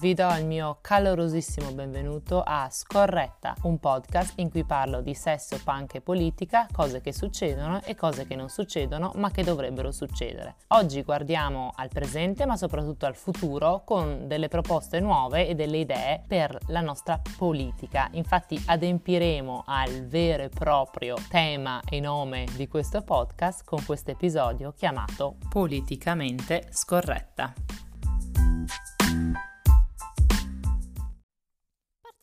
vi do il mio calorosissimo benvenuto a Scorretta, un podcast in cui parlo di sesso, punk e politica, cose che succedono e cose che non succedono ma che dovrebbero succedere. Oggi guardiamo al presente ma soprattutto al futuro con delle proposte nuove e delle idee per la nostra politica. Infatti adempiremo al vero e proprio tema e nome di questo podcast con questo episodio chiamato Politicamente Scorretta.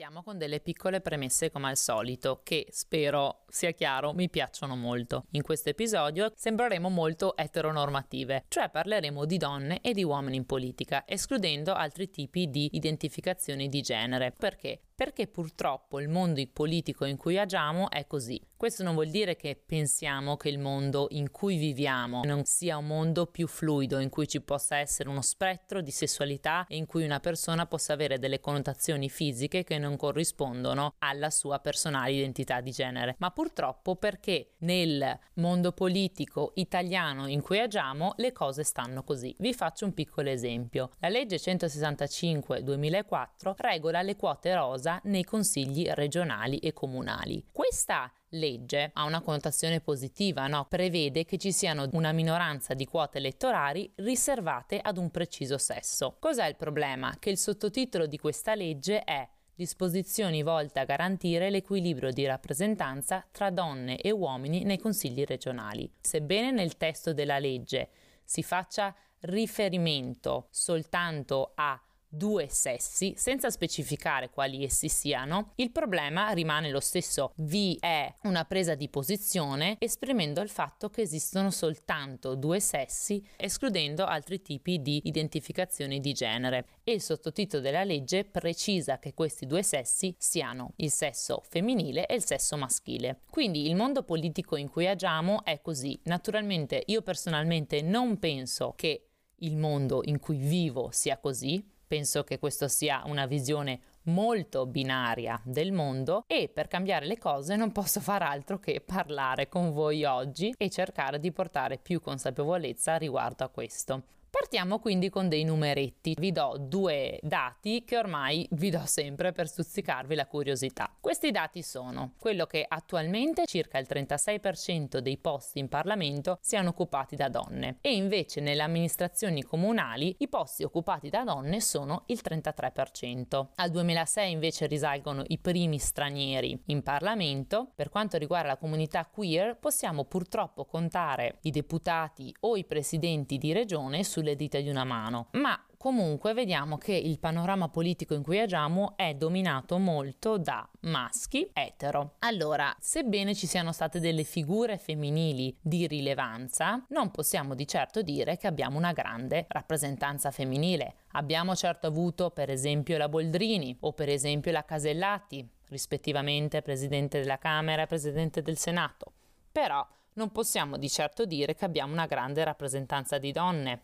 Partiamo con delle piccole premesse come al solito, che spero sia chiaro mi piacciono molto. In questo episodio sembreremo molto eteronormative, cioè parleremo di donne e di uomini in politica, escludendo altri tipi di identificazioni di genere. Perché? Perché purtroppo il mondo politico in cui agiamo è così. Questo non vuol dire che pensiamo che il mondo in cui viviamo non sia un mondo più fluido, in cui ci possa essere uno spettro di sessualità e in cui una persona possa avere delle connotazioni fisiche che non corrispondono alla sua personale identità di genere, ma purtroppo perché nel mondo politico italiano in cui agiamo le cose stanno così. Vi faccio un piccolo esempio. La legge 165-2004 regola le quote rosa cosa nei consigli regionali e comunali. Questa legge ha una connotazione positiva, no? prevede che ci siano una minoranza di quote elettorali riservate ad un preciso sesso. Cos'è il problema? Che il sottotitolo di questa legge è disposizioni volte a garantire l'equilibrio di rappresentanza tra donne e uomini nei consigli regionali. Sebbene nel testo della legge si faccia riferimento soltanto a due sessi senza specificare quali essi siano, il problema rimane lo stesso. Vi è una presa di posizione esprimendo il fatto che esistono soltanto due sessi, escludendo altri tipi di identificazioni di genere. E il sottotitolo della legge precisa che questi due sessi siano il sesso femminile e il sesso maschile. Quindi il mondo politico in cui agiamo è così. Naturalmente io personalmente non penso che il mondo in cui vivo sia così, Penso che questa sia una visione molto binaria del mondo e per cambiare le cose non posso far altro che parlare con voi oggi e cercare di portare più consapevolezza riguardo a questo. Partiamo quindi con dei numeretti. Vi do due dati che ormai vi do sempre per stuzzicarvi la curiosità. Questi dati sono quello che attualmente circa il 36% dei posti in Parlamento siano occupati da donne e invece nelle amministrazioni comunali i posti occupati da donne sono il 33%. Al 2006 invece risalgono i primi stranieri in Parlamento. Per quanto riguarda la comunità queer possiamo purtroppo contare i deputati o i presidenti di regione sul sulle dita di una mano, ma comunque vediamo che il panorama politico in cui agiamo è dominato molto da maschi etero. Allora, sebbene ci siano state delle figure femminili di rilevanza, non possiamo di certo dire che abbiamo una grande rappresentanza femminile. Abbiamo certo avuto per esempio la Boldrini o per esempio la Casellati, rispettivamente presidente della Camera e presidente del Senato. Però non possiamo di certo dire che abbiamo una grande rappresentanza di donne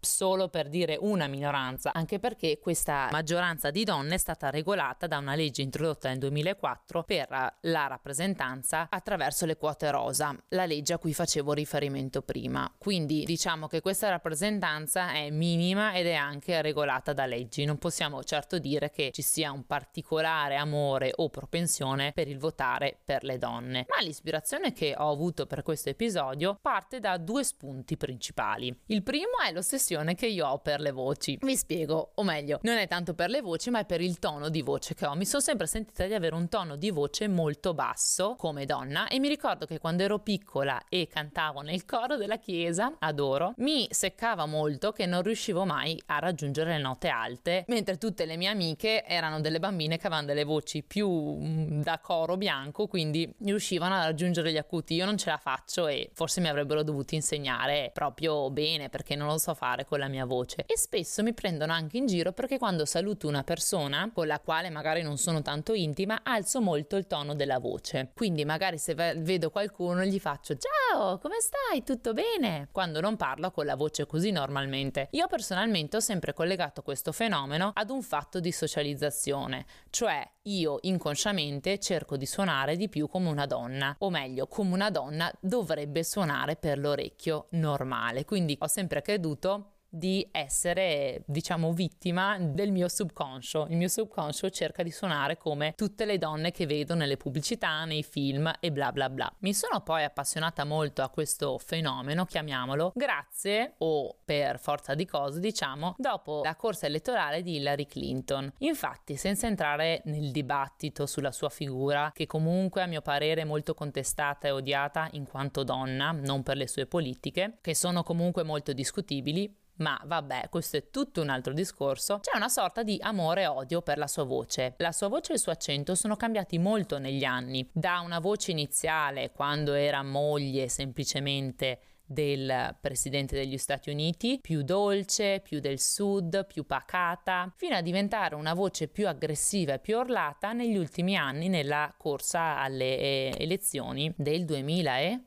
solo per dire una minoranza, anche perché questa maggioranza di donne è stata regolata da una legge introdotta nel 2004 per la rappresentanza attraverso le quote rosa, la legge a cui facevo riferimento prima. Quindi diciamo che questa rappresentanza è minima ed è anche regolata da leggi. Non possiamo certo dire che ci sia un particolare amore o propensione per il votare per le donne. Ma l'ispirazione che ho avuto per questo episodio parte da due spunti principali. Il primo è lo stesso passione che io ho per le voci. Vi spiego, o meglio, non è tanto per le voci, ma è per il tono di voce che ho. Mi sono sempre sentita di avere un tono di voce molto basso come donna e mi ricordo che quando ero piccola e cantavo nel coro della chiesa, adoro, mi seccava molto che non riuscivo mai a raggiungere le note alte, mentre tutte le mie amiche erano delle bambine che avevano delle voci più mm, da coro bianco, quindi riuscivano a raggiungere gli acuti. Io non ce la faccio e forse mi avrebbero dovuto insegnare proprio bene perché non lo so fare fare con la mia voce. E spesso mi prendono anche in giro perché quando saluto una persona con la quale magari non sono tanto intima alzo molto il tono della voce. Quindi magari se vedo qualcuno gli faccio ciao come stai? Tutto bene? Quando non parlo con la voce così normalmente. Io personalmente ho sempre collegato questo fenomeno ad un fatto di socializzazione cioè io inconsciamente cerco di suonare di più come una donna, o meglio, come una donna dovrebbe suonare per l'orecchio normale. Quindi ho sempre creduto di essere, diciamo, vittima del mio subconscio. Il mio subconscio cerca di suonare come tutte le donne che vedo nelle pubblicità, nei film e bla bla bla. Mi sono poi appassionata molto a questo fenomeno, chiamiamolo, grazie o per forza di cose, diciamo, dopo la corsa elettorale di Hillary Clinton. Infatti, senza entrare nel dibattito sulla sua figura, che comunque a mio parere è molto contestata e odiata in quanto donna, non per le sue politiche, che sono comunque molto discutibili, ma vabbè, questo è tutto un altro discorso. C'è una sorta di amore e odio per la sua voce. La sua voce e il suo accento sono cambiati molto negli anni. Da una voce iniziale, quando era moglie semplicemente del presidente degli Stati Uniti, più dolce, più del sud, più pacata, fino a diventare una voce più aggressiva e più orlata negli ultimi anni nella corsa alle eh, elezioni del 2000 e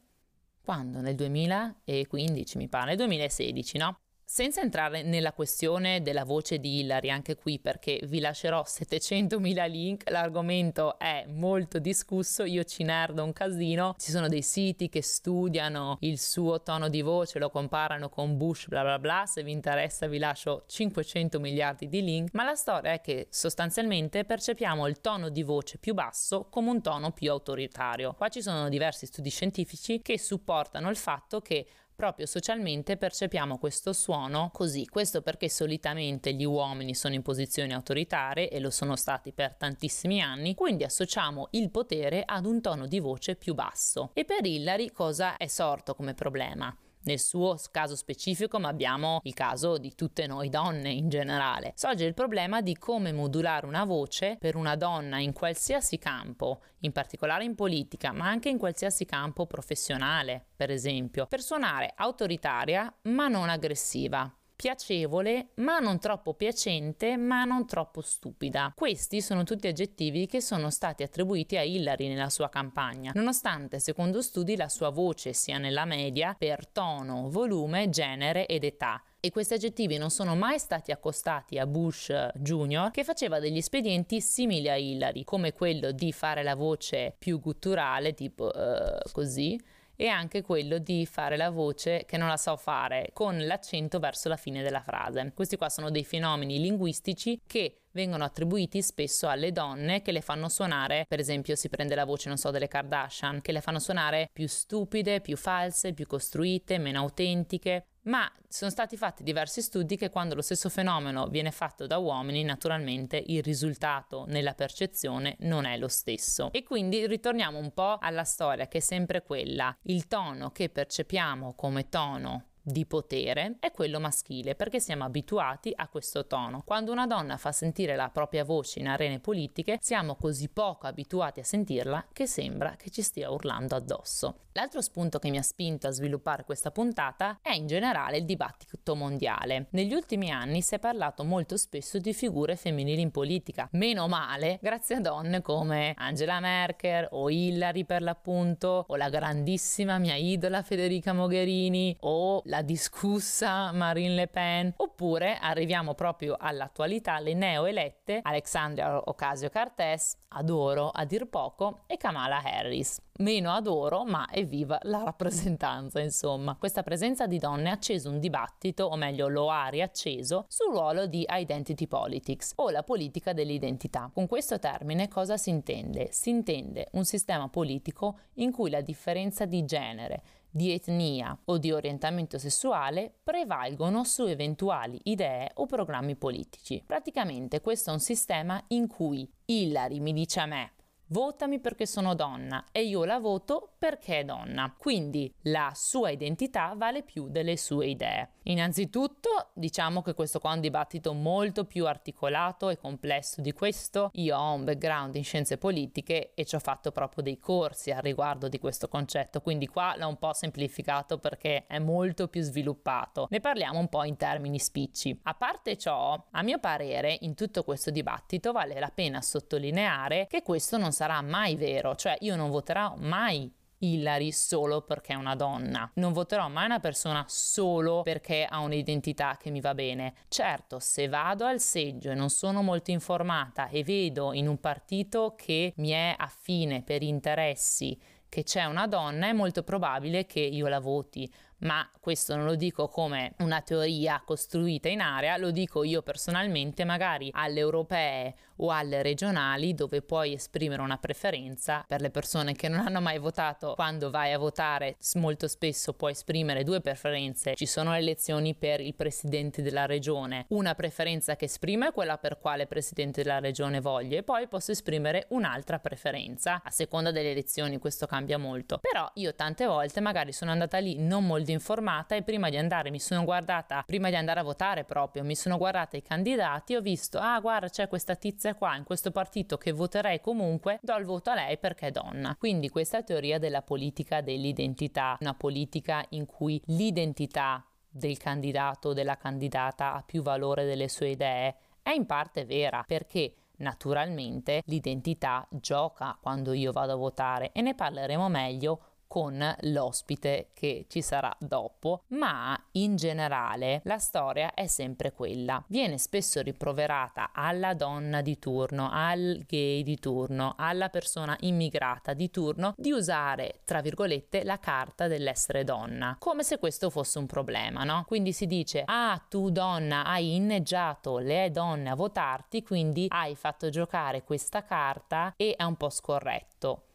quando? Nel 2015 mi pare, nel 2016, no? Senza entrare nella questione della voce di Hillary, anche qui perché vi lascerò 700.000 link, l'argomento è molto discusso, io ci nerdo un casino, ci sono dei siti che studiano il suo tono di voce, lo comparano con Bush, bla bla bla, se vi interessa vi lascio 500 miliardi di link, ma la storia è che sostanzialmente percepiamo il tono di voce più basso come un tono più autoritario. Qua ci sono diversi studi scientifici che supportano il fatto che proprio socialmente percepiamo questo suono così. Questo perché solitamente gli uomini sono in posizioni autoritarie e lo sono stati per tantissimi anni, quindi associamo il potere ad un tono di voce più basso. E per Hillary cosa è sorto come problema? Nel suo caso specifico, ma abbiamo il caso di tutte noi donne in generale. Sorge il problema di come modulare una voce per una donna in qualsiasi campo, in particolare in politica, ma anche in qualsiasi campo professionale, per esempio, per suonare autoritaria ma non aggressiva piacevole, ma non troppo piacente, ma non troppo stupida. Questi sono tutti aggettivi che sono stati attribuiti a Hillary nella sua campagna, nonostante secondo studi la sua voce sia nella media per tono, volume, genere ed età e questi aggettivi non sono mai stati accostati a Bush Jr., che faceva degli espedienti simili a Hillary, come quello di fare la voce più gutturale, tipo uh, così, e anche quello di fare la voce che non la so fare con l'accento verso la fine della frase. Questi qua sono dei fenomeni linguistici che vengono attribuiti spesso alle donne che le fanno suonare, per esempio si prende la voce, non so, delle Kardashian, che le fanno suonare più stupide, più false, più costruite, meno autentiche ma sono stati fatti diversi studi che quando lo stesso fenomeno viene fatto da uomini, naturalmente il risultato nella percezione non è lo stesso. E quindi ritorniamo un po' alla storia che è sempre quella, il tono che percepiamo come tono di potere è quello maschile perché siamo abituati a questo tono. Quando una donna fa sentire la propria voce in arene politiche siamo così poco abituati a sentirla che sembra che ci stia urlando addosso. L'altro spunto che mi ha spinto a sviluppare questa puntata è in generale il dibattito mondiale. Negli ultimi anni si è parlato molto spesso di figure femminili in politica, meno male grazie a donne come Angela Merkel o Hillary per l'appunto o la grandissima mia idola Federica Mogherini o la discussa Marine Le Pen, oppure arriviamo proprio all'attualità, le neoelette Alexandria Ocasio-Cortez, adoro a dir poco, e Kamala Harris. Meno adoro, ma evviva la rappresentanza, insomma. Questa presenza di donne ha acceso un dibattito, o meglio lo ha riacceso, sul ruolo di identity politics o la politica dell'identità. Con questo termine cosa si intende? Si intende un sistema politico in cui la differenza di genere, di etnia o di orientamento sessuale prevalgono su eventuali idee o programmi politici. Praticamente questo è un sistema in cui Hillary mi dice a me votami perché sono donna e io la voto perché è donna. Quindi la sua identità vale più delle sue idee. Innanzitutto diciamo che questo qua è un dibattito molto più articolato e complesso di questo. Io ho un background in scienze politiche e ci ho fatto proprio dei corsi a riguardo di questo concetto, quindi qua l'ho un po' semplificato perché è molto più sviluppato. Ne parliamo un po' in termini spicci. A parte ciò, a mio parere, in tutto questo dibattito vale la pena sottolineare che questo non sarà mai vero, cioè io non voterò mai Hillary solo perché è una donna. Non voterò mai una persona solo perché ha un'identità che mi va bene. Certo, se vado al seggio e non sono molto informata e vedo in un partito che mi è affine per interessi che c'è una donna è molto probabile che io la voti ma questo non lo dico come una teoria costruita in area, lo dico io personalmente magari alle europee o alle regionali dove puoi esprimere una preferenza per le persone che non hanno mai votato. Quando vai a votare molto spesso puoi esprimere due preferenze. Ci sono le elezioni per il presidente della regione. Una preferenza che esprime è quella per quale presidente della regione voglio e poi posso esprimere un'altra preferenza. A seconda delle elezioni questo cambia molto. Però io tante volte magari sono andata lì non molto informata e prima di andare mi sono guardata, prima di andare a votare proprio, mi sono guardata i candidati e ho visto, ah guarda c'è questa tizia qua in questo partito che voterei comunque, do il voto a lei perché è donna. Quindi questa teoria della politica dell'identità, una politica in cui l'identità del candidato o della candidata ha più valore delle sue idee, è in parte vera perché naturalmente l'identità gioca quando io vado a votare e ne parleremo meglio con l'ospite che ci sarà dopo, ma in generale la storia è sempre quella. Viene spesso riproverata alla donna di turno, al gay di turno, alla persona immigrata di turno di usare, tra virgolette, la carta dell'essere donna, come se questo fosse un problema, no? Quindi si dice, ah, tu donna hai inneggiato le donne a votarti, quindi hai fatto giocare questa carta e è un po' scorretto.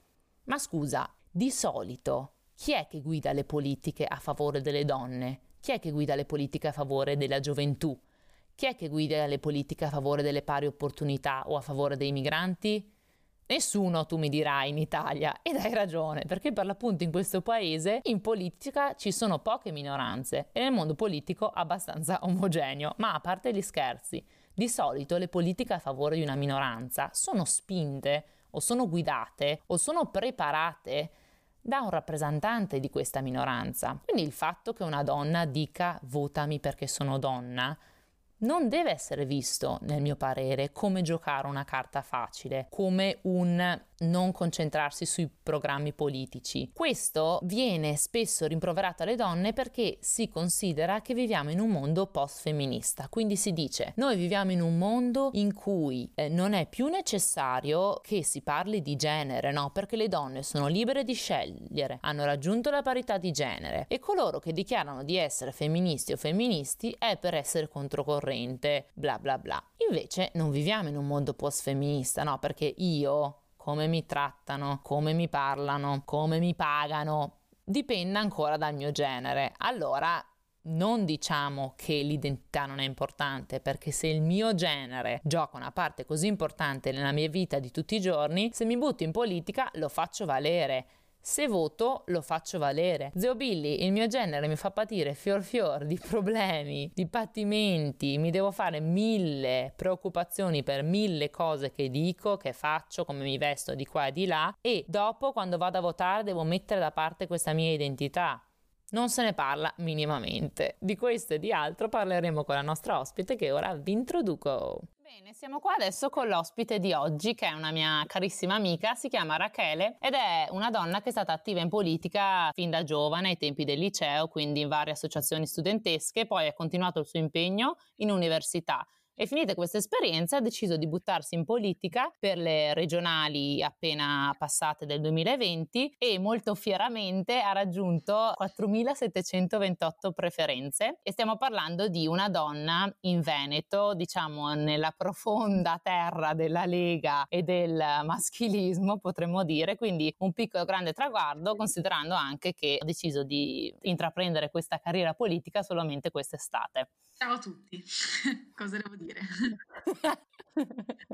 Ma scusa, di solito, chi è che guida le politiche a favore delle donne? Chi è che guida le politiche a favore della gioventù? Chi è che guida le politiche a favore delle pari opportunità o a favore dei migranti? Nessuno, tu mi dirai, in Italia. Ed hai ragione, perché per l'appunto in questo paese in politica ci sono poche minoranze e nel mondo politico abbastanza omogeneo. Ma a parte gli scherzi, di solito le politiche a favore di una minoranza sono spinte o sono guidate o sono preparate da un rappresentante di questa minoranza. Quindi il fatto che una donna dica votami perché sono donna non deve essere visto, nel mio parere, come giocare una carta facile, come un non concentrarsi sui programmi politici. Questo viene spesso rimproverato alle donne perché si considera che viviamo in un mondo post-femminista, quindi si dice noi viviamo in un mondo in cui eh, non è più necessario che si parli di genere, no? Perché le donne sono libere di scegliere, hanno raggiunto la parità di genere e coloro che dichiarano di essere femministi o femministi è per essere controcorrente corrente, bla bla bla. Invece non viviamo in un mondo post-femminista, no? Perché io, come mi trattano, come mi parlano, come mi pagano, dipende ancora dal mio genere. Allora non diciamo che l'identità non è importante, perché se il mio genere gioca una parte così importante nella mia vita di tutti i giorni, se mi butto in politica lo faccio valere. Se voto lo faccio valere. Zio Billy, il mio genere mi fa patire fior fior di problemi, di patimenti, mi devo fare mille preoccupazioni per mille cose che dico, che faccio, come mi vesto di qua e di là e dopo quando vado a votare devo mettere da parte questa mia identità. Non se ne parla minimamente. Di questo e di altro parleremo con la nostra ospite che ora vi introduco. Bene, siamo qua adesso con l'ospite di oggi che è una mia carissima amica, si chiama Rachele ed è una donna che è stata attiva in politica fin da giovane ai tempi del liceo, quindi in varie associazioni studentesche, poi ha continuato il suo impegno in università e finite questa esperienza ha deciso di buttarsi in politica per le regionali appena passate del 2020 e molto fieramente ha raggiunto 4.728 preferenze e stiamo parlando di una donna in Veneto, diciamo nella profonda terra della Lega e del maschilismo potremmo dire, quindi un piccolo grande traguardo considerando anche che ha deciso di intraprendere questa carriera politica solamente quest'estate. Ciao a tutti, cosa devo dire?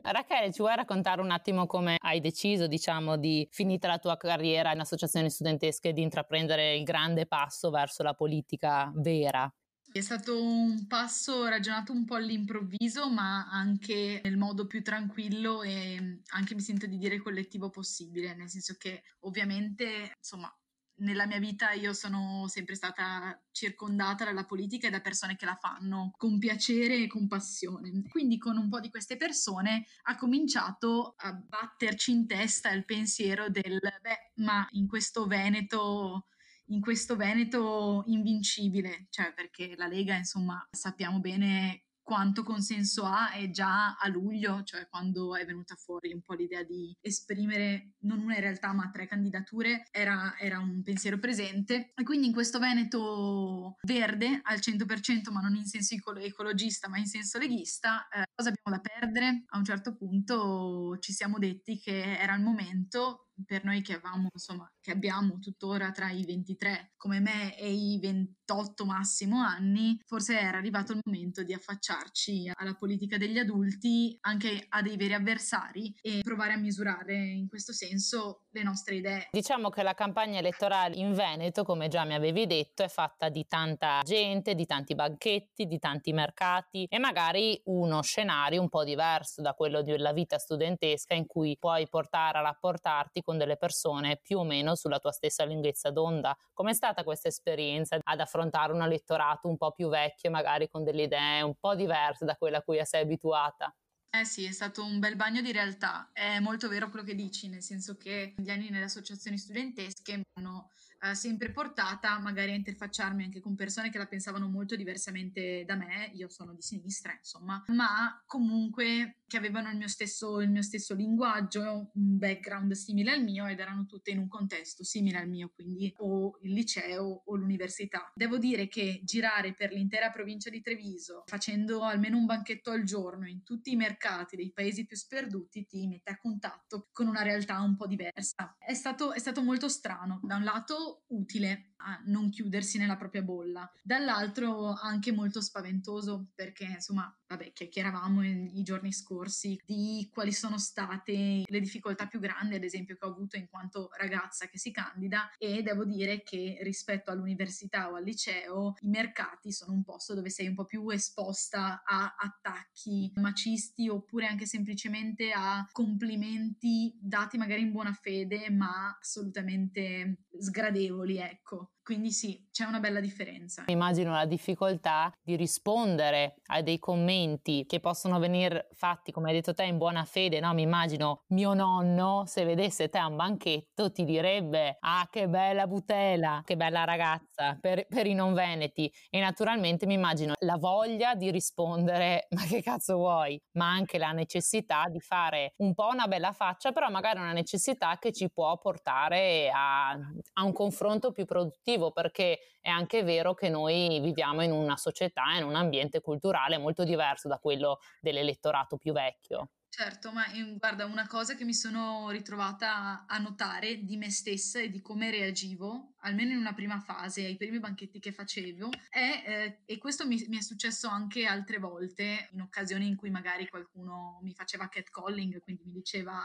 Rachele, ci vuoi raccontare un attimo come hai deciso, diciamo, di finita la tua carriera in associazioni studentesche di intraprendere il grande passo verso la politica vera? È stato un passo ragionato un po' all'improvviso, ma anche nel modo più tranquillo e anche mi sento di dire collettivo possibile, nel senso che ovviamente, insomma, nella mia vita io sono sempre stata circondata dalla politica e da persone che la fanno con piacere e con passione. Quindi con un po' di queste persone ha cominciato a batterci in testa il pensiero del beh, ma in questo Veneto in questo Veneto invincibile, cioè perché la Lega, insomma, sappiamo bene quanto consenso ha è già a luglio, cioè quando è venuta fuori un po' l'idea di esprimere non una realtà ma tre candidature, era, era un pensiero presente e quindi in questo Veneto verde al 100% ma non in senso ecologista ma in senso leghista, eh, cosa abbiamo da perdere? A un certo punto ci siamo detti che era il momento per noi che avevamo, insomma, che abbiamo tuttora tra i 23 come me e i 28 massimo anni, forse era arrivato il momento di affacciarci alla politica degli adulti, anche a dei veri avversari e provare a misurare in questo senso le nostre idee. Diciamo che la campagna elettorale in Veneto, come già mi avevi detto, è fatta di tanta gente, di tanti banchetti, di tanti mercati e magari uno scenario un po' diverso da quello della vita studentesca in cui puoi portare a rapportarti con delle persone più o meno sulla tua stessa lunghezza d'onda. Com'è stata questa esperienza ad affrontare un elettorato un po' più vecchio, magari con delle idee un po' diverse da quella a cui sei abituata? Eh sì, è stato un bel bagno di realtà. È molto vero quello che dici, nel senso che gli anni nelle associazioni studentesche mi hanno eh, sempre portata magari a interfacciarmi anche con persone che la pensavano molto diversamente da me, io sono di sinistra insomma, ma comunque che avevano il mio, stesso, il mio stesso linguaggio, un background simile al mio ed erano tutte in un contesto simile al mio, quindi o il liceo o l'università. Devo dire che girare per l'intera provincia di Treviso facendo almeno un banchetto al giorno in tutti i mercati dei paesi più sperduti ti mette a contatto con una realtà un po' diversa. È stato, è stato molto strano, da un lato utile a non chiudersi nella propria bolla, dall'altro anche molto spaventoso perché insomma, vabbè, chiacchieravamo i giorni scorsi di quali sono state le difficoltà più grandi, ad esempio, che ho avuto in quanto ragazza che si candida e devo dire che rispetto all'università o al liceo i mercati sono un posto dove sei un po' più esposta a attacchi macisti oppure anche semplicemente a complimenti dati magari in buona fede ma assolutamente sgradevoli, ecco. Quindi sì, c'è una bella differenza. Immagino la difficoltà di rispondere a dei commenti che possono venire fatti, come hai detto te, in buona fede, no? Mi immagino mio nonno, se vedesse te a un banchetto, ti direbbe ah che bella butela, che bella ragazza, per, per i non veneti. E naturalmente mi immagino la voglia di rispondere ma che cazzo vuoi? Ma anche la necessità di fare un po' una bella faccia, però magari una necessità che ci può portare a, a un confronto più produttivo positivo perché è anche vero che noi viviamo in una società, in un ambiente culturale molto diverso da quello dell'elettorato più vecchio. Certo, ma eh, guarda, una cosa che mi sono ritrovata a notare di me stessa e di come reagivo, almeno in una prima fase, ai primi banchetti che facevo, è, eh, e questo mi, mi, è successo anche altre volte, in occasioni in cui magari qualcuno mi faceva catcalling, quindi mi diceva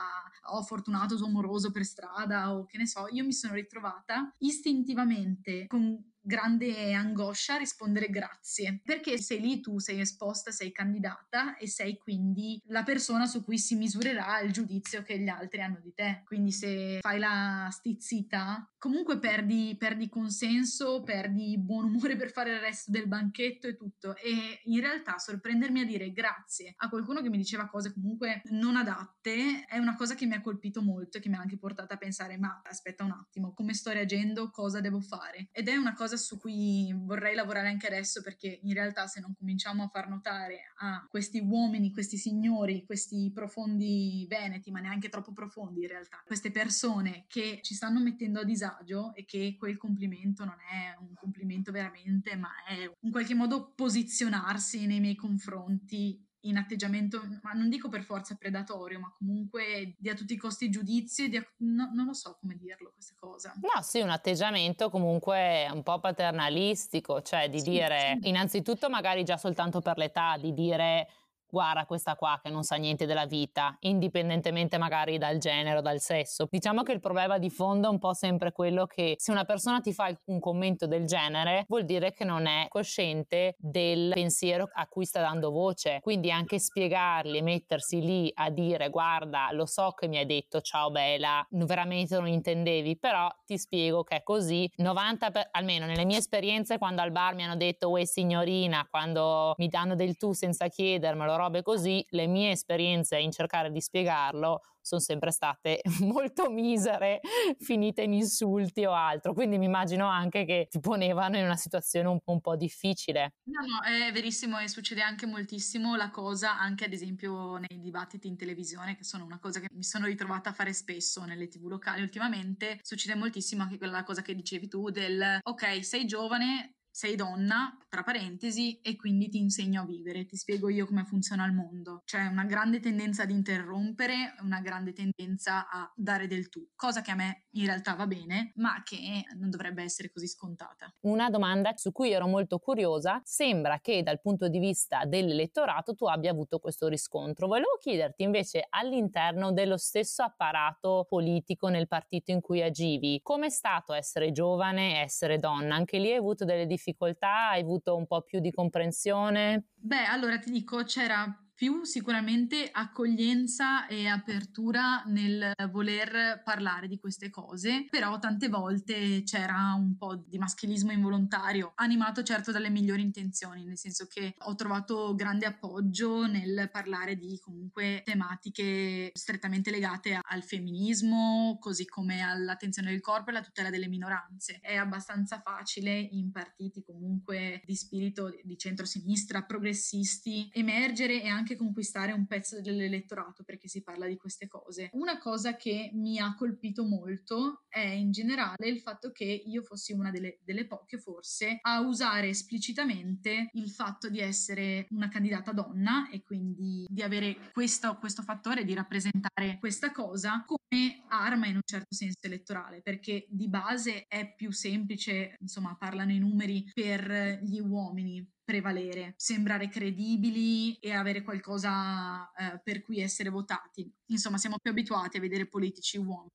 ho oh, fortunato tuo amoroso per strada o che ne so, io mi sono ritrovata istintivamente con grande angoscia rispondere grazie, perché sei lì tu, sei esposta, sei candidata e sei quindi la persona su cui si misurerà il giudizio che gli altri hanno di te. Quindi se fai la stizzita, comunque perdi, perdi consenso, perdi buon umore per fare il resto del banchetto e tutto. E in realtà sorprendermi a dire grazie a qualcuno che mi diceva cose comunque non adatte è una cosa che mi ha colpito molto e che mi ha anche portata a pensare ma aspetta un attimo, come sto reagendo, cosa devo fare? Ed è una cosa su cui vorrei lavorare anche adesso perché in realtà se non cominciamo a far notare a questi uomini, questi signori, questi profondi veneti, ma neanche troppo profondi in realtà, queste persone che ci stanno mettendo a disagio e che quel complimento non è un complimento veramente, ma è in qualche modo posizionarsi nei miei confronti in atteggiamento, ma non dico per forza predatorio, ma comunque di a tutti i costi giudizio, di a, no, non lo so come dirlo questa cosa. No, sì, un atteggiamento comunque un po' paternalistico, cioè di sì, dire sì. innanzitutto magari già soltanto per l'età, di dire guarda questa qua che non sa niente della vita, indipendentemente magari dal genere o dal sesso. Diciamo che il problema di fondo è un po' sempre quello che se una persona ti fa un commento del genere vuol dire che non è cosciente del pensiero a cui sta dando voce. Quindi anche spiegargli e mettersi lì a dire guarda lo so che mi hai detto ciao bella, veramente non intendevi, però ti spiego che è così. 90 per, almeno nelle mie esperienze quando al bar mi hanno detto uè signorina, quando mi danno del tu senza chiedermelo, robe così, le mie esperienze in cercare di spiegarlo sono sempre state molto misere, finite in insulti o altro. Quindi mi immagino anche che ti ponevano in una situazione un, un po' difficile. No, no, è verissimo e succede anche moltissimo la cosa, anche ad esempio nei dibattiti in televisione, che sono una cosa che mi sono ritrovata a fare spesso nelle tv locali ultimamente. Succede moltissimo anche quella cosa che dicevi tu del ok, sei giovane, sei donna, tra parentesi, e quindi ti insegno a vivere, ti spiego io come funziona il mondo. C'è una grande tendenza ad interrompere, una grande tendenza a dare del tu, cosa che a me in realtà va bene, ma che non dovrebbe essere così scontata. Una domanda su cui ero molto curiosa, sembra che dal punto di vista dell'elettorato tu abbia avuto questo riscontro. Volevo chiederti invece all'interno dello stesso apparato politico nel partito in cui agivi, com'è stato essere giovane e essere donna? Anche lì hai avuto delle difficoltà? Difficoltà? Hai avuto un po' più di comprensione? Beh, allora ti dico, c'era più sicuramente accoglienza e apertura nel voler parlare di queste cose, però tante volte c'era un po' di maschilismo involontario, animato certo dalle migliori intenzioni, nel senso che ho trovato grande appoggio nel parlare di comunque tematiche strettamente legate al femminismo, così come all'attenzione del corpo e alla tutela delle minoranze. È abbastanza facile in partiti comunque di spirito di centrosinistra, progressisti, emergere e anche anche conquistare un pezzo dell'elettorato perché si parla di queste cose. Una cosa che mi ha colpito molto è in generale il fatto che io fossi una delle, delle poche forse a usare esplicitamente il fatto di essere una candidata donna e quindi di avere questo, questo fattore di rappresentare questa cosa come arma in un certo senso elettorale perché di base è più semplice insomma parlano i numeri per gli uomini prevalere, sembrare credibili e avere qualcosa eh, per cui essere votati. Insomma, siamo più abituati a vedere politici uomini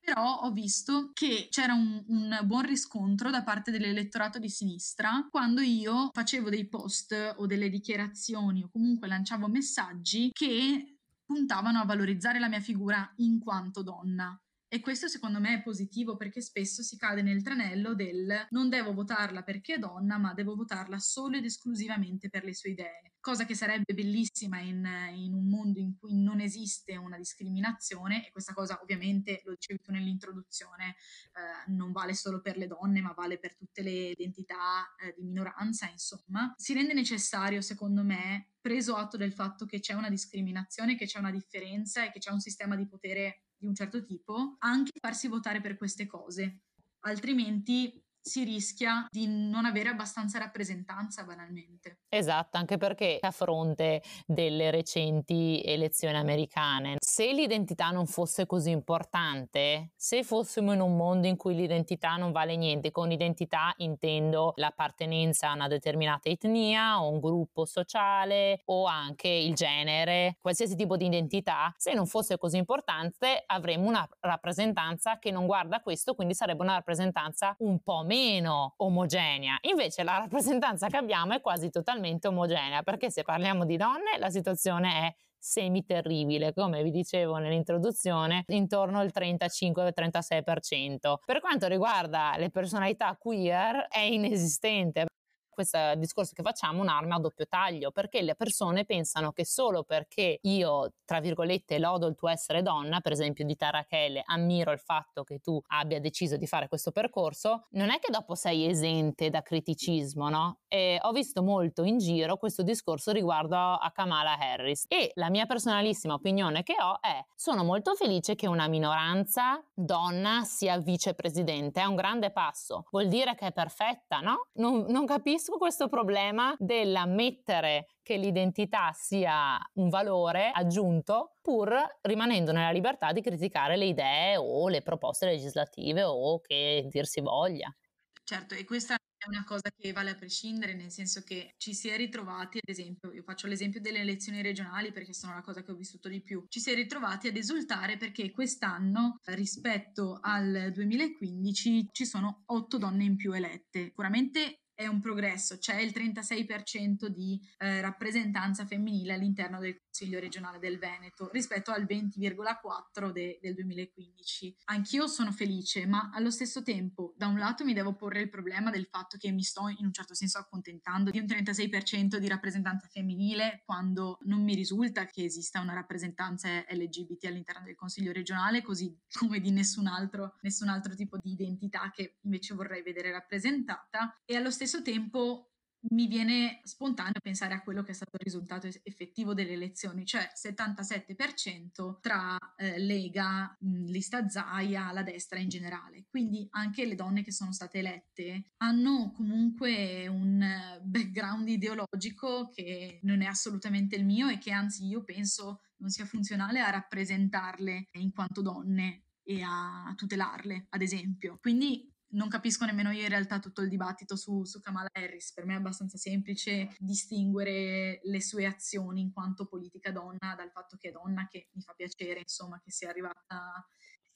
però ho visto che c'era un, un, buon riscontro da parte dell'elettorato di sinistra quando io facevo dei post o delle dichiarazioni o comunque lanciavo messaggi che puntavano a valorizzare la mia figura in quanto donna. E questo secondo me è positivo perché spesso si cade nel tranello del non devo votarla perché è donna, ma devo votarla solo ed esclusivamente per le sue idee. Cosa che sarebbe bellissima in, in un mondo in cui non esiste una discriminazione, e questa cosa ovviamente lo dicevi tu nell'introduzione, eh, non vale solo per le donne, ma vale per tutte le identità eh, di minoranza, insomma. Si rende necessario, secondo me, preso atto del fatto che c'è una discriminazione, che c'è una differenza e che c'è un sistema di potere di un certo tipo, anche farsi votare per queste cose. Altrimenti si rischia di non avere abbastanza rappresentanza banalmente. Esatto, anche perché a fronte delle recenti elezioni americane, se l'identità non fosse così importante, se fossimo in un mondo in cui l'identità non vale niente, con identità intendo l'appartenenza a una determinata etnia o un gruppo sociale o anche il genere, qualsiasi tipo di identità, se non fosse così importante avremmo una rappresentanza che non guarda questo, quindi sarebbe una rappresentanza un po' meno omogenea. Invece la rappresentanza che abbiamo è quasi totalmente omogenea, perché se parliamo di donne la situazione è semi terribile, come vi dicevo nell'introduzione, intorno al 35-36%. Per quanto riguarda le personalità queer è inesistente questo discorso che facciamo un'arma a doppio taglio, perché le persone pensano che solo perché io, tra virgolette, lodo il tuo essere donna, per esempio di te ammiro il fatto che tu abbia deciso di fare questo percorso, non è che dopo sei esente da criticismo, no? E ho visto molto in giro questo discorso riguardo a Kamala Harris e la mia personalissima opinione che ho è sono molto felice che una minoranza donna sia vicepresidente, è un grande passo, vuol dire che è perfetta, no? Non, non capisco capisco questo problema dell'ammettere che l'identità sia un valore aggiunto pur rimanendo nella libertà di criticare le idee o le proposte legislative o che dir si voglia. Certo, e questa è una cosa che vale a prescindere, nel senso che ci si è ritrovati, ad esempio, io faccio l'esempio delle elezioni regionali perché sono la cosa che ho vissuto di più, ci si è ritrovati ad esultare perché quest'anno rispetto al 2015 ci sono otto donne in più elette. Sicuramente è un progresso, c'è il 36% di eh, rappresentanza femminile all'interno del Consiglio regionale del Veneto rispetto al 20,4% de- del 2015. Anch'io sono felice, ma allo stesso tempo, da un lato mi devo porre il problema del fatto che mi sto in un certo senso accontentando di un 36% di rappresentanza femminile quando non mi risulta che esista una rappresentanza LGBT all'interno del Consiglio regionale, così come di nessun altro, nessun altro tipo di identità che invece vorrei vedere rappresentata. E allo stesso stesso tempo mi viene spontaneo pensare a quello che è stato il risultato effettivo delle elezioni, cioè 77% tra eh, Lega, lista Zaia, la destra in generale. Quindi anche le donne che sono state elette hanno comunque un background ideologico che non è assolutamente il mio e che anzi io penso non sia funzionale a rappresentarle in quanto donne e a tutelarle, ad esempio. Quindi non capisco nemmeno io in realtà tutto il dibattito su, su, Kamala Harris. Per me è abbastanza semplice distinguere le sue azioni in quanto politica donna dal fatto che è donna, che mi fa piacere, insomma, che sia arrivata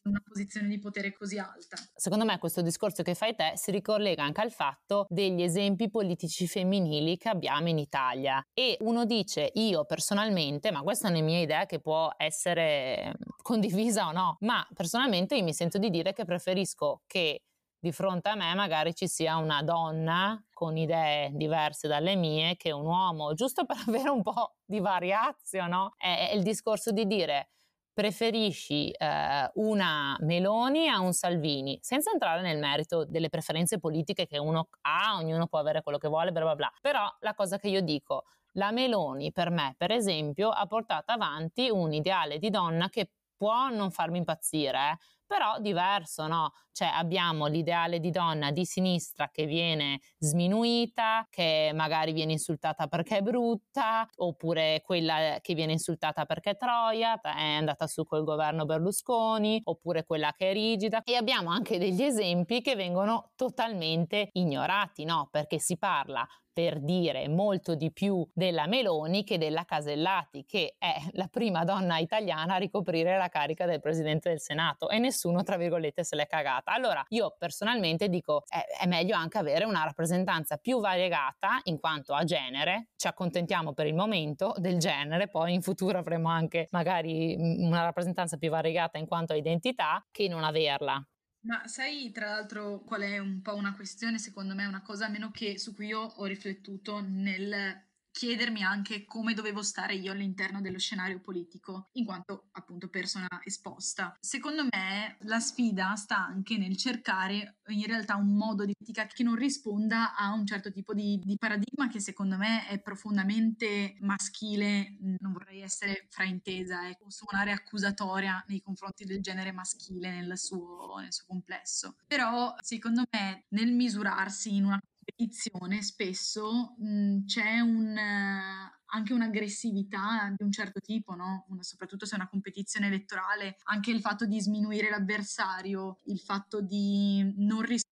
una posizione di potere così alta. Secondo me questo discorso che fai te si ricollega anche al fatto degli esempi politici femminili che abbiamo in Italia e uno dice io personalmente, ma questa è una mia idea che può essere condivisa o no, ma personalmente io mi sento di dire che preferisco che di fronte a me magari ci sia una donna con idee diverse dalle mie che un uomo, giusto per avere un po' di variazio, no? È, è il discorso di dire preferisci eh, una Meloni a un Salvini, senza entrare nel merito delle preferenze politiche che uno ha, ognuno può avere quello che vuole, bla bla bla. Però la cosa che io dico, la Meloni per me, per esempio, ha portato avanti un ideale di donna che può non farmi impazzire, eh, però diverso, no? Cioè abbiamo l'ideale di donna di sinistra che viene sminuita, che magari viene insultata perché è brutta, oppure quella che viene insultata perché è troia, è andata su col governo Berlusconi, oppure quella che è rigida. E abbiamo anche degli esempi che vengono totalmente ignorati, no? Perché si parla per dire molto di più della Meloni che della Casellati, che è la prima donna italiana a ricoprire la carica del Presidente del Senato e nessuno, tra virgolette, se l'è cagata. Allora, io personalmente dico è, è meglio anche avere una rappresentanza più variegata in quanto a genere, ci accontentiamo per il momento del genere, poi in futuro avremo anche magari una rappresentanza più variegata in quanto a identità che non averla. Ma sai tra l'altro qual è un po' una questione, secondo me, una cosa meno che su cui io ho riflettuto nel chiedermi anche come dovevo stare io all'interno dello scenario politico, in quanto appunto persona esposta. Secondo me la sfida sta anche nel cercare in realtà un modo di critica che non risponda a un certo tipo di, di paradigma che secondo me è profondamente maschile, non vorrei essere fraintesa e ecco, suonare accusatoria nei confronti del genere maschile nel suo, nel suo complesso. Però secondo me nel misurarsi in una competizione spesso mh, c'è un, uh, anche un'aggressività di un certo tipo, no? Una, soprattutto se è una competizione elettorale, anche il fatto di sminuire l'avversario, il fatto di non rispondere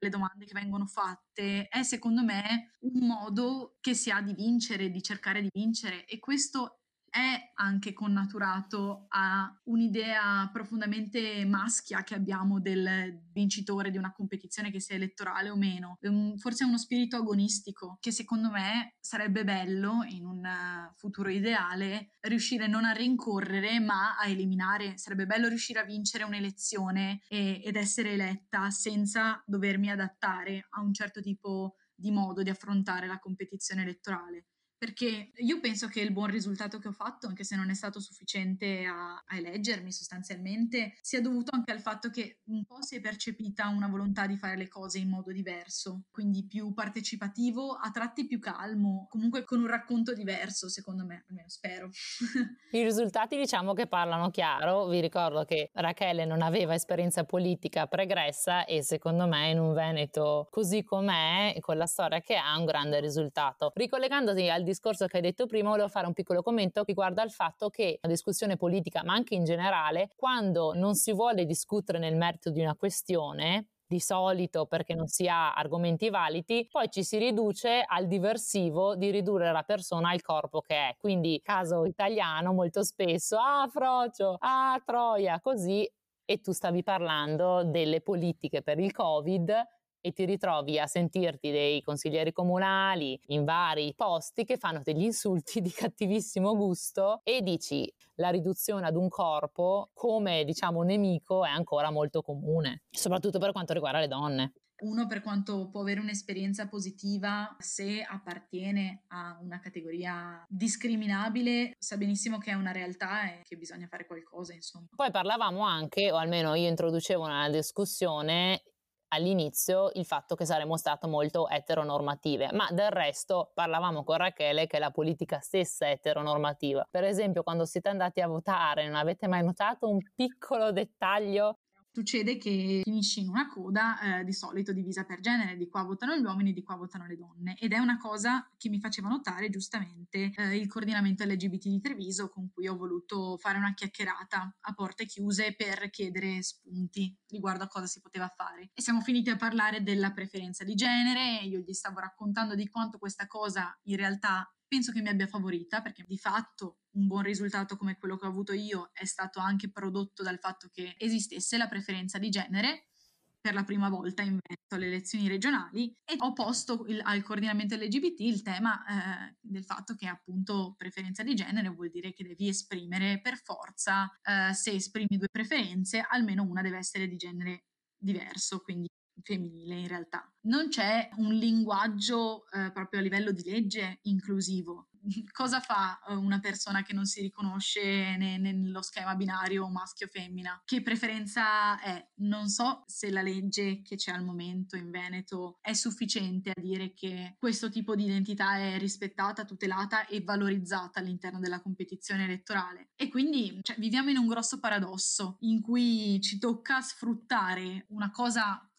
alle domande che vengono fatte è secondo me un modo che si ha di vincere, di cercare di vincere e questo è anche connaturato a un'idea profondamente maschia che abbiamo del vincitore di una competizione che sia elettorale o meno. Forse uno spirito agonistico che secondo me sarebbe bello in un futuro ideale riuscire non a rincorrere ma a eliminare. Sarebbe bello riuscire a vincere un'elezione e, ed essere eletta senza dovermi adattare a un certo tipo di modo di affrontare la competizione elettorale perché io penso che il buon risultato che ho fatto, anche se non è stato sufficiente a, a, eleggermi sostanzialmente, sia dovuto anche al fatto che un po' si è percepita una volontà di fare le cose in modo diverso, quindi più partecipativo, a tratti più calmo, comunque con un racconto diverso, secondo me, almeno spero. I risultati diciamo che parlano chiaro, vi ricordo che Rachele non aveva esperienza politica pregressa e secondo me in un Veneto così com'è, con la storia che ha, un grande risultato. Ricollegandoti al discorso che hai detto prima, volevo fare un piccolo commento riguardo al fatto che la discussione politica, ma anche in generale, quando non si vuole discutere nel merito di una questione, di solito perché non si ha argomenti validi, poi ci si riduce al diversivo di ridurre la persona al corpo che è. Quindi, caso italiano, molto spesso, ah, Frocio, ah, Troia, così, e tu stavi parlando delle politiche per il Covid e ti ritrovi a sentirti dei consiglieri comunali in vari posti che fanno degli insulti di cattivissimo gusto e dici la riduzione ad un corpo come diciamo nemico è ancora molto comune, soprattutto per quanto riguarda le donne. Uno per quanto può avere un'esperienza positiva se appartiene a una categoria discriminabile, sa benissimo che è una realtà e che bisogna fare qualcosa, insomma. Poi parlavamo anche, o almeno io introducevo una discussione all'inizio il fatto che saremmo state molto eteronormative, ma del resto parlavamo con Rachele che la politica stessa è eteronormativa. Per esempio, quando siete andati a votare, non avete mai notato un piccolo dettaglio succede che finisci in una coda eh, di solito divisa per genere, di qua votano gli uomini, di qua votano le donne ed è una cosa che mi faceva notare giustamente eh, il coordinamento LGBT di Treviso con cui ho voluto fare una chiacchierata a porte chiuse per chiedere spunti riguardo a cosa si poteva fare. E siamo finiti a parlare della preferenza di genere, io gli stavo raccontando di quanto questa cosa in realtà penso che mi abbia favorita perché di fatto un buon risultato come quello che ho avuto io è stato anche prodotto dal fatto che esistesse la preferenza di genere per la prima volta in Veneto alle elezioni regionali e ho posto il, al coordinamento LGBT il tema eh, del fatto che appunto preferenza di genere vuol dire che devi esprimere per forza, eh, se esprimi due preferenze, almeno una deve essere di genere diverso, quindi femminile in realtà. Non c'è un linguaggio eh, proprio a livello di legge inclusivo. Cosa fa eh, una persona che non si riconosce ne, nello schema binario maschio-femmina? Che preferenza è? Non so se la legge che c'è al momento in Veneto è sufficiente a dire che questo tipo di identità è rispettata, tutelata e valorizzata all'interno della competizione elettorale. E quindi cioè, viviamo in un grosso paradosso in cui ci tocca sfruttare una cosa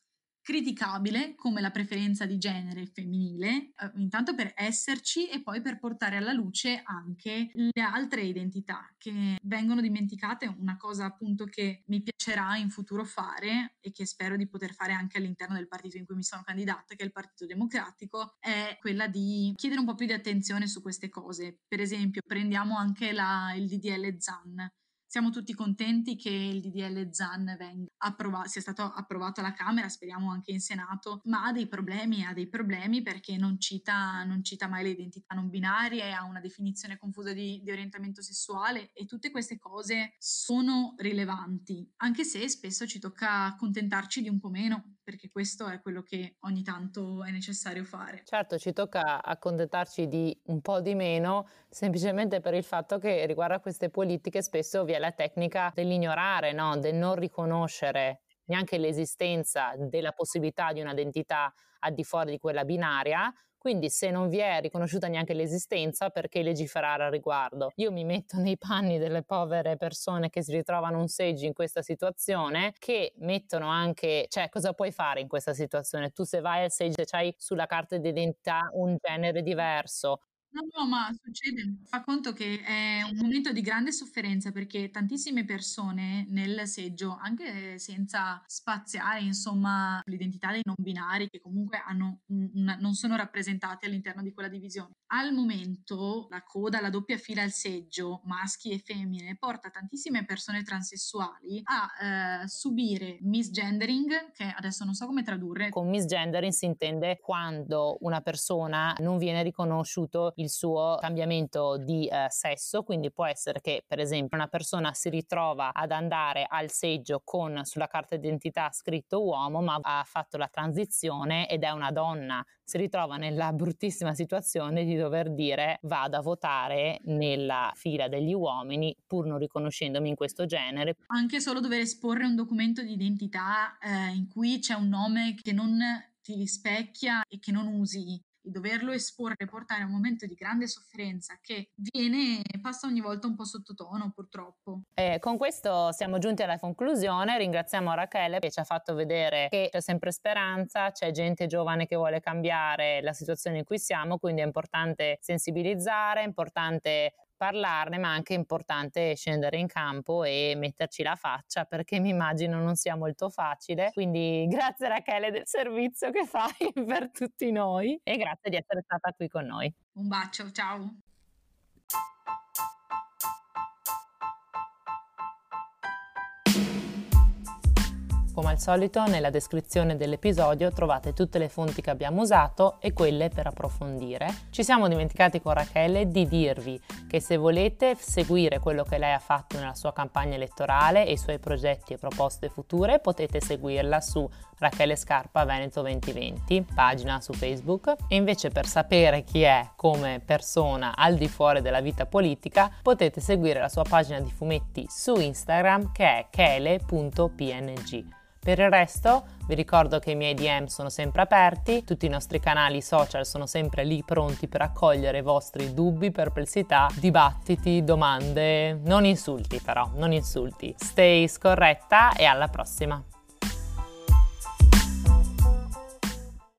criticabile come la preferenza di genere femminile, eh, intanto per esserci e poi per portare alla luce anche le altre identità che vengono dimenticate, una cosa appunto che mi piacerà in futuro fare e che spero di poter fare anche all'interno del partito in cui mi sono candidata, che è il Partito Democratico, è quella di chiedere un po' più di attenzione su queste cose. Per esempio, prendiamo anche la, il DDL ZAN siamo tutti contenti che il DDL ZAN approvato, sia stato approvato alla Camera, speriamo anche in Senato, ma ha dei problemi, ha dei problemi perché non cita, non cita mai le identità non binarie, ha una definizione confusa di, di orientamento sessuale e tutte queste cose sono rilevanti, anche se spesso ci tocca accontentarci di un po' meno, perché questo è quello che ogni tanto è necessario fare. Certo, ci tocca accontentarci di un po' di meno, semplicemente per il fatto che riguardo a queste politiche spesso vi è la tecnica dell'ignorare, no? del non riconoscere neanche l'esistenza della possibilità di un'identità al di fuori di quella binaria, quindi se non vi è riconosciuta neanche l'esistenza, perché legiferare al riguardo? Io mi metto nei panni delle povere persone che si ritrovano un seggio in questa situazione, che mettono anche, cioè cosa puoi fare in questa situazione? Tu se vai al seggio e hai sulla carta d'identità un genere diverso, No, no, ma succede. Fa conto che è un momento di grande sofferenza perché tantissime persone nel seggio, anche senza spaziare, insomma, l'identità dei non binari che comunque hanno una, non sono rappresentati all'interno di quella divisione. Al momento la coda, la doppia fila al seggio, maschi e femmine, porta tantissime persone transessuali a eh, subire misgendering, che adesso non so come tradurre. Con misgendering si intende quando una persona non viene riconosciuto il suo cambiamento di eh, sesso, quindi può essere che per esempio una persona si ritrova ad andare al seggio con sulla carta d'identità scritto uomo, ma ha fatto la transizione ed è una donna, si ritrova nella bruttissima situazione di dover dire vado a votare nella fila degli uomini pur non riconoscendomi in questo genere. Anche solo dover esporre un documento di identità eh, in cui c'è un nome che non ti rispecchia e che non usi di doverlo esporre e portare a un momento di grande sofferenza che viene, passa ogni volta un po' sottotono purtroppo. E con questo siamo giunti alla conclusione, ringraziamo Rachele che ci ha fatto vedere che c'è sempre speranza, c'è gente giovane che vuole cambiare la situazione in cui siamo, quindi è importante sensibilizzare, è importante parlarne, ma anche importante scendere in campo e metterci la faccia perché mi immagino non sia molto facile. Quindi grazie Rachele del servizio che fai per tutti noi e grazie di essere stata qui con noi. Un bacio, ciao. Come al solito nella descrizione dell'episodio trovate tutte le fonti che abbiamo usato e quelle per approfondire. Ci siamo dimenticati con Rachele di dirvi che se volete seguire quello che lei ha fatto nella sua campagna elettorale e i suoi progetti e proposte future potete seguirla su Rachele Scarpa Veneto 2020, pagina su Facebook. E invece per sapere chi è come persona al di fuori della vita politica potete seguire la sua pagina di fumetti su Instagram che è chele.png. Per il resto vi ricordo che i miei DM sono sempre aperti, tutti i nostri canali social sono sempre lì pronti per accogliere i vostri dubbi, perplessità, dibattiti, domande, non insulti però, non insulti. Stay scorretta e alla prossima!